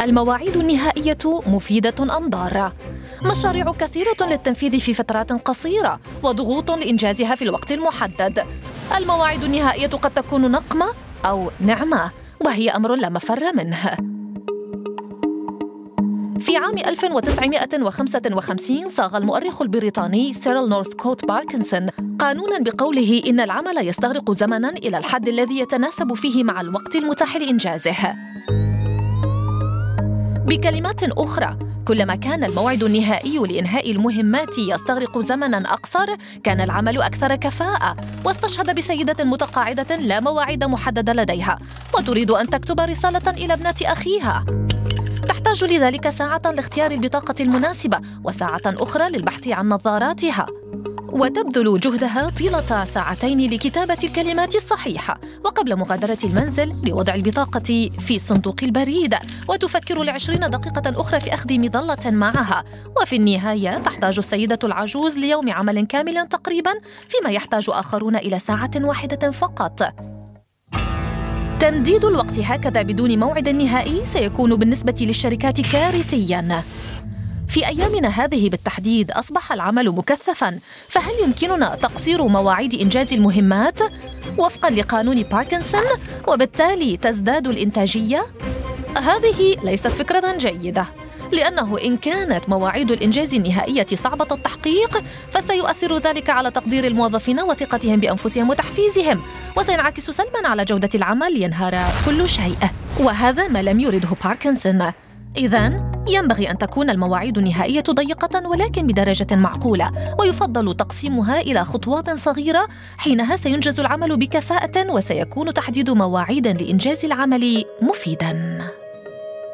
المواعيد النهائية مفيدة أم ضارة؟ مشاريع كثيرة للتنفيذ في فترات قصيرة وضغوط لإنجازها في الوقت المحدد. المواعيد النهائية قد تكون نقمة أو نعمة، وهي أمر لا مفر منه. في عام 1955 صاغ المؤرخ البريطاني سيرل نورثكوت باركنسون قانونا بقوله إن العمل يستغرق زمنا إلى الحد الذي يتناسب فيه مع الوقت المتاح لإنجازه. بكلمات أخرى. كلما كان الموعد النهائي لإنهاء المهمات يستغرق زمناً أقصر كان العمل أكثر كفاءة. واستشهد بسيدة متقاعدة لا مواعيد محددة لديها. وتريد أن تكتب رسالة إلى ابنة أخيها. تحتاج لذلك ساعة لاختيار البطاقة المناسبة وساعة أخرى للبحث عن نظاراتها. وتبذل جهدها طيلة ساعتين لكتابة الكلمات الصحيحة وقبل مغادرة المنزل لوضع البطاقة في صندوق البريد وتفكر لعشرين دقيقة أخرى في أخذ مظلة معها. وفي النهاية تحتاج السيدة العجوز ليوم عمل كامل تقريبا فيما يحتاج آخرون إلى ساعة واحدة فقط. تمديد الوقت هكذا بدون موعد نهائي سيكون بالنسبة للشركات كارثياً. في أيامنا هذه بالتحديد أصبح العمل مكثفا فهل يمكننا تقصير مواعيد إنجاز المهمات وفقا لقانون باركنسون وبالتالي تزداد الإنتاجية؟ هذه ليست فكرة جيدة لأنه إن كانت مواعيد الإنجاز النهائية صعبة التحقيق فسيؤثر ذلك على تقدير الموظفين وثقتهم بأنفسهم وتحفيزهم وسينعكس سلبا على جودة العمل ينهار كل شيء وهذا ما لم يرده باركنسون. اذا ينبغي أن تكون المواعيد النهائية ضيقة ولكن بدرجة معقولة. ويفضل تقسيمها إلى خطوات صغيرة. حينها سينجز العمل بكفاءة وسيكون تحديد مواعيد لإنجاز العمل مفيداً.